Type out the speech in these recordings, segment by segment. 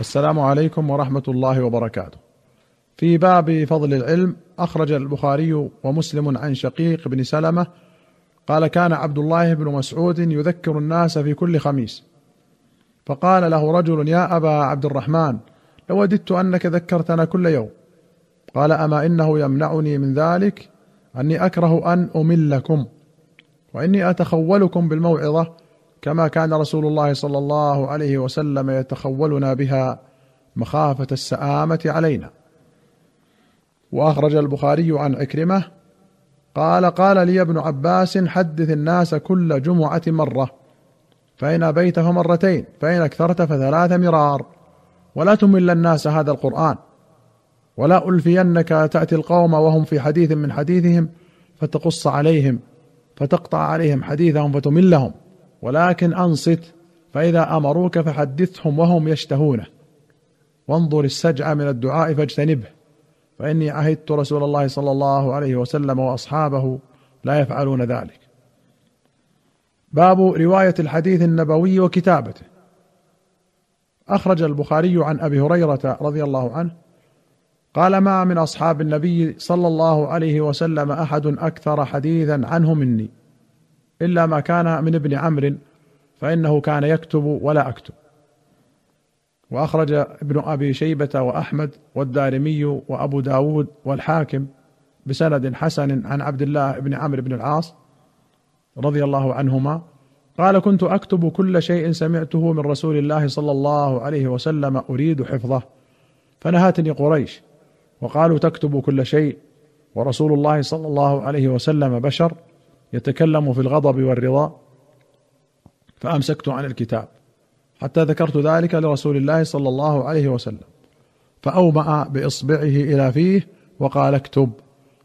السلام عليكم ورحمة الله وبركاته. في باب فضل العلم أخرج البخاري ومسلم عن شقيق بن سلمة قال كان عبد الله بن مسعود يذكر الناس في كل خميس فقال له رجل يا أبا عبد الرحمن لوددت أنك ذكرتنا كل يوم قال أما إنه يمنعني من ذلك أني أكره أن أملكم وإني أتخولكم بالموعظة كما كان رسول الله صلى الله عليه وسلم يتخولنا بها مخافة السآمة علينا. وأخرج البخاري عن عكرمة قال قال لي ابن عباس حدث الناس كل جمعة مرة فان ابيت فمرتين فان اكثرت؟ فثلاث مرار. ولا تمل الناس هذا القرآن. ولا ألفينك تأتي القوم وهم في حديث من حديثهم فتقص عليهم فتقطع عليهم حديثهم فتملهم. ولكن أنصت فإذا أمروك فحدثهم وهم يشتهونه. وانظر السجع من الدعاء فاجتنبه فإني عهدت رسول الله صلى الله عليه وسلم وأصحابه لا يفعلون ذلك. باب رواية الحديث النبوي وكتابته. أخرج البخاري عن أبي هريرة رضي الله عنه قال ما من أصحاب النبي صلى الله عليه وسلم أحد أكثر حديثا عنه مني. إلا ما كان من ابن عمرو فإنه كان يكتب ولا أكتب. وأخرج ابن أبي شيبة وأحمد والدارمي وأبو داود والحاكم بسند حسن عن عبد الله بن عمرو بن العاص رضي الله عنهما قال كنت أكتب كل شيء سمعته من رسول الله صلى الله عليه وسلم أريد حفظه. فنهتني قريش وقالوا تكتب كل شيء ورسول الله صلى الله عليه وسلم بشر يتكلم في الغضب والرضا فأمسكت عن الكتاب. حتى ذكرت ذلك لرسول الله صلى الله عليه وسلم. فاومأ بإصبعه إلى فيه وقال اكتب.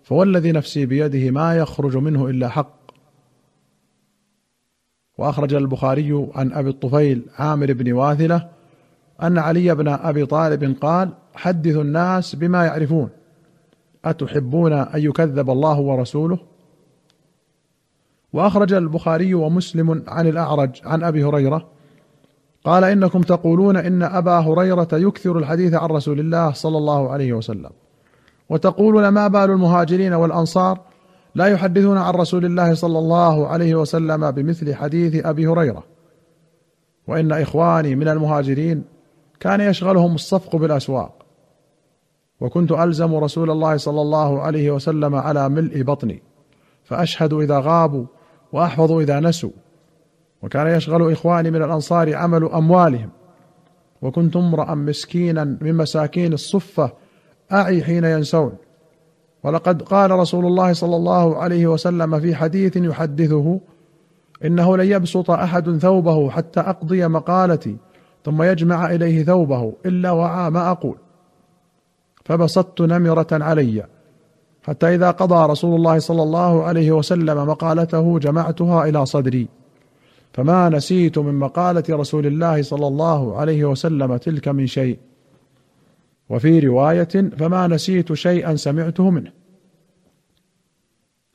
فوالذي نفسي بيده ما يخرج منه إلا حق. وأخرج البخاري عن أبي الطفيل عامر بن واثلة أن علي بن أبي طالب قال حدثوا الناس بما يعرفون. أتحبون أن يكذب الله ورسوله؟ وأخرج البخاري ومسلم عن الأعرج عن أبي هريرة قال إنكم تقولون إن أبا هريرة يكثر الحديث عن رسول الله صلى الله عليه وسلم. وتقولون ما بال المهاجرين والأنصار لا يحدثون عن رسول الله صلى الله عليه وسلم بمثل حديث أبي هريرة. وإن إخواني من المهاجرين كان يشغلهم الصفق بالأسواق. وكنت ألزم رسول الله صلى الله عليه وسلم على ملء بطني. فأشهد إذا غابوا واحفظ إذا نسوا. وكان يشغل إخواني من الأنصار عمل أموالهم. وكنت امرأ مسكينا من مساكين الصفة أعي حين ينسون. ولقد قال رسول الله صلى الله عليه وسلم في حديث يحدثه إنه لن يبسط أحد ثوبه حتى أقضي مقالتي ثم يجمع إليه ثوبه إلا وعى ما أقول. فبسطت نمرة علي. حتى إذا قضى رسول الله صلى الله عليه وسلم مقالته جمعتها إلى صدري. فما نسيت من مقالة رسول الله صلى الله عليه وسلم تلك من شيء. وفي رواية فما نسيت شيئا سمعته منه.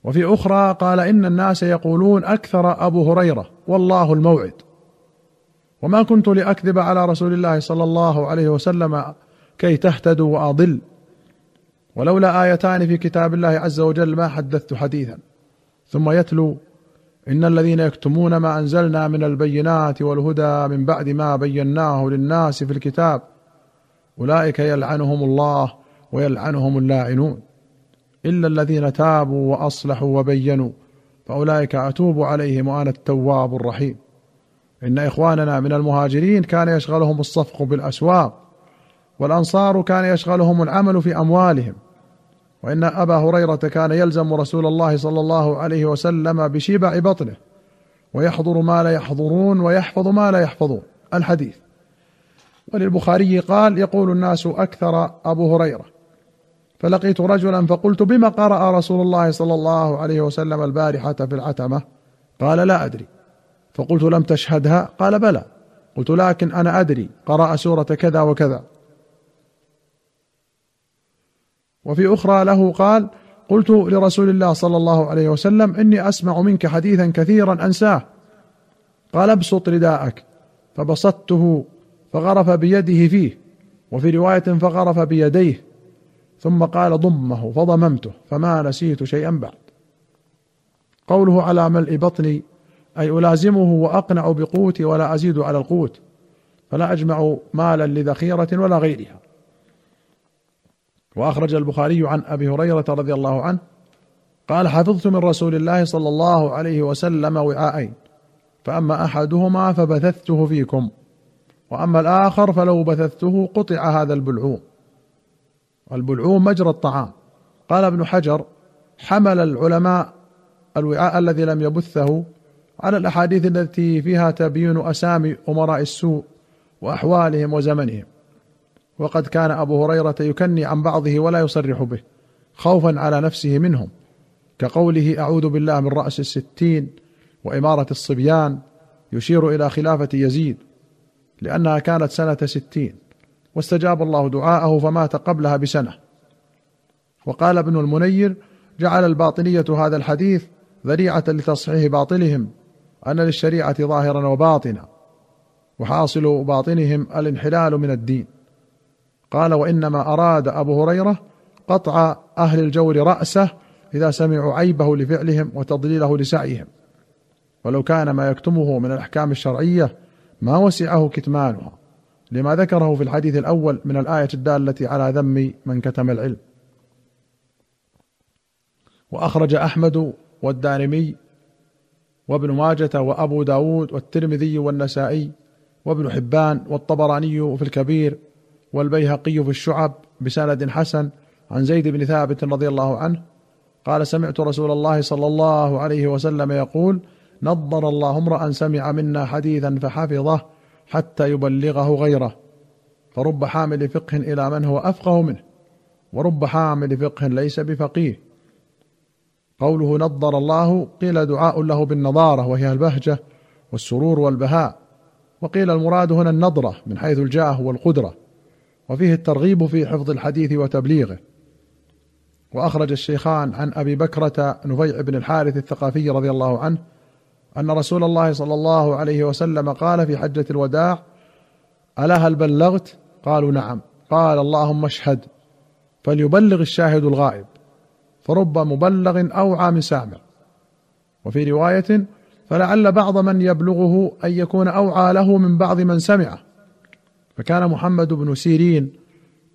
وفي أخرى قال إن الناس يقولون أكثر أبو هريرة والله الموعد. وما كنت لأكذب على رسول الله صلى الله عليه وسلم كي تهتدوا وأضل. ولولا آيتان في كتاب الله عز وجل ما حدثت حديثا. ثم يتلو إن الذين يكتمون ما أنزلنا من البينات والهدى من بعد ما بيناه للناس في الكتاب أولئك يلعنهم الله ويلعنهم اللاعنون. إلا الذين تابوا وأصلحوا وبينوا فأولئك أتوب عليهم وأنا التواب الرحيم. إن إخواننا من المهاجرين كان يشغلهم الصفق بالأسواق والأنصار كان يشغلهم العمل في أموالهم. وإن أبا هريرة كان يلزم رسول الله صلى الله عليه وسلم بشبع بطنه ويحضر ما لا يحضرون ويحفظ ما لا يحفظون. الحديث. وللبخاري قال يقول الناس أكثر أبو هريرة. فلقيت رجلا فقلت بما قرأ رسول الله صلى الله عليه وسلم البارحة في العتمة؟ قال لا أدري. فقلت لم تشهدها؟ قال بلى. قلت لكن أنا أدري. قرأ سورة كذا وكذا. وفي أخرى له قال قلت لرسول الله صلى الله عليه وسلم إني أسمع منك حديثا كثيرا أنساه. قال أبسط رداءك. فبسطته فغرف بيده فيه وفي رواية فغرف بيديه. ثم قال ضمه فضممته فما نسيت شيئا بعد. قوله على ملء بطني أي ألازمه وأقنع بقوتي ولا أزيد على القوت فلا أجمع مالا لذخيرة ولا غيرها. وأخرج البخاري عن أبي هريرة رضي الله عنه قال حفظت من رسول الله صلى الله عليه وسلم وعاءين فأما أحدهما فبثثته فيكم وأما الآخر فلو بثثته قطع هذا البلعوم البلعوم مجرى الطعام. قال ابن حجر حمل العلماء الوعاء الذي لم يبثه على الأحاديث التي فيها تبيين أسامي أمراء السوء وأحوالهم وزمنهم. وقد كان أبو هريرة يكني عن بعضه ولا يصرح به خوفا على نفسه منهم كقوله أعوذ بالله من رأس الستين وإمارة الصبيان يشير إلى خلافة يزيد لأنها كانت سنة ستين واستجاب الله دعاءه فمات قبلها بسنة. وقال ابن المنير جعل الباطنية هذا الحديث ذريعة لتصحيح باطلهم أن للشريعة ظاهرا وباطنا وحاصل باطنهم الانحلال من الدين. قال وإنما أراد أبو هريرة قطع أهل الجور رأسه إذا سمعوا عيبه لفعلهم وتضليله لسعيهم. ولو كان ما يكتمه من الأحكام الشرعية ما وسعه كتمانها لما ذكره في الحديث الأول من الآية الدالة على ذم من كتم العلم. وأخرج أحمد والدارمي وابن ماجة وأبو داود والترمذي والنسائي وابن حبان والطبراني في الكبير والبيهقي في الشعب بسند حسن عن زيد بن ثابت رضي الله عنه قال سمعت رسول الله صلى الله عليه وسلم يقول نضر الله امرأ سمع منا حديثا فحفظه حتى يبلغه غيره فرب حامل فقه إلى من هو أفقه منه ورب حامل فقه ليس بفقيه. قوله نضر الله قيل دعاء له بالنضاره وهي البهجة والسرور والبهاء وقيل المراد هنا النضره من حيث الجاه والقدرة. وفيه الترغيب في حفظ الحديث وتبليغه. وأخرج الشيخان عن أبي بكرة نفيع بن الحارث الثقافي رضي الله عنه أن رسول الله صلى الله عليه وسلم قال في حجة الوداع ألا هل بلغت؟ قالوا نعم. قال اللهم اشهد. فليبلغ الشاهد الغائب فرب مبلغ اوعى من سامع. وفي رواية فلعل بعض من يبلغه أن يكون أوعى له من بعض من سمعه. فكان محمد بن سيرين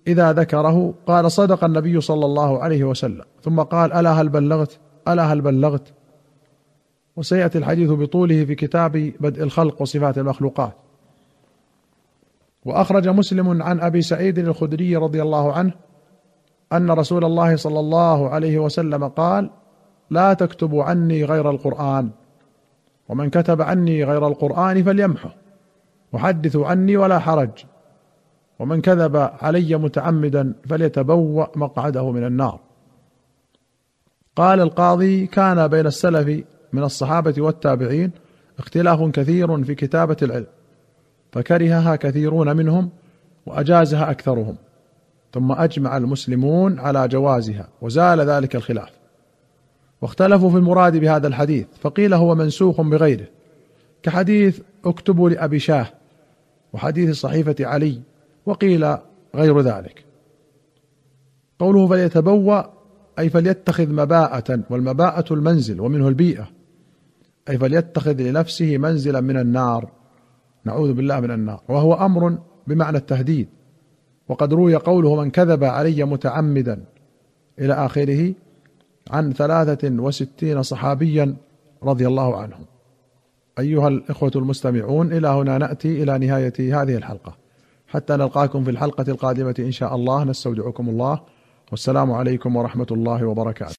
إذا ذكره قال صدق النبي صلى الله عليه وسلم ثم قال ألا هل بلغت؟ ألا هل بلغت؟ وسيأتي الحديث بطوله في كتاب بدء الخلق وصفات المخلوقات. وأخرج مسلم عن أبي سعيد الخدري رضي الله عنه أن رسول الله صلى الله عليه وسلم قال لا تكتبوا عني غير القرآن ومن كتب عني غير القرآن فليمحه وحدثوا عني ولا حرج. ومن كذب علي متعمدا فليتبوأ مقعده من النار. قال القاضي كان بين السلف من الصحابة والتابعين اختلاف كثير في كتابة العلم فكرهها كثيرون منهم وأجازها أكثرهم ثم أجمع المسلمون على جوازها وزال ذلك الخلاف. واختلفوا في المراد بهذا الحديث فقيل هو منسوخ بغيره كحديث اكتبوا لأبي شاه وحديث صحيفة علي وقيل غير ذلك. قوله فليتبوأ أي فليتخذ مباءة والمباءة المنزل ومنه البيئة. أي فليتخذ لنفسه منزلا من النار. نعوذ بالله من النار. وهو أمر بمعنى التهديد. وقد روي قوله من كذب علي متعمدا إلى آخره عن ثلاثة وستين صحابيا رضي الله عنهم. أيها الإخوة المستمعون إلى هنا نأتي إلى نهاية هذه الحلقة. حتى نلقاكم في الحلقة القادمة إن شاء الله. نستودعكم الله. والسلام عليكم ورحمة الله وبركاته.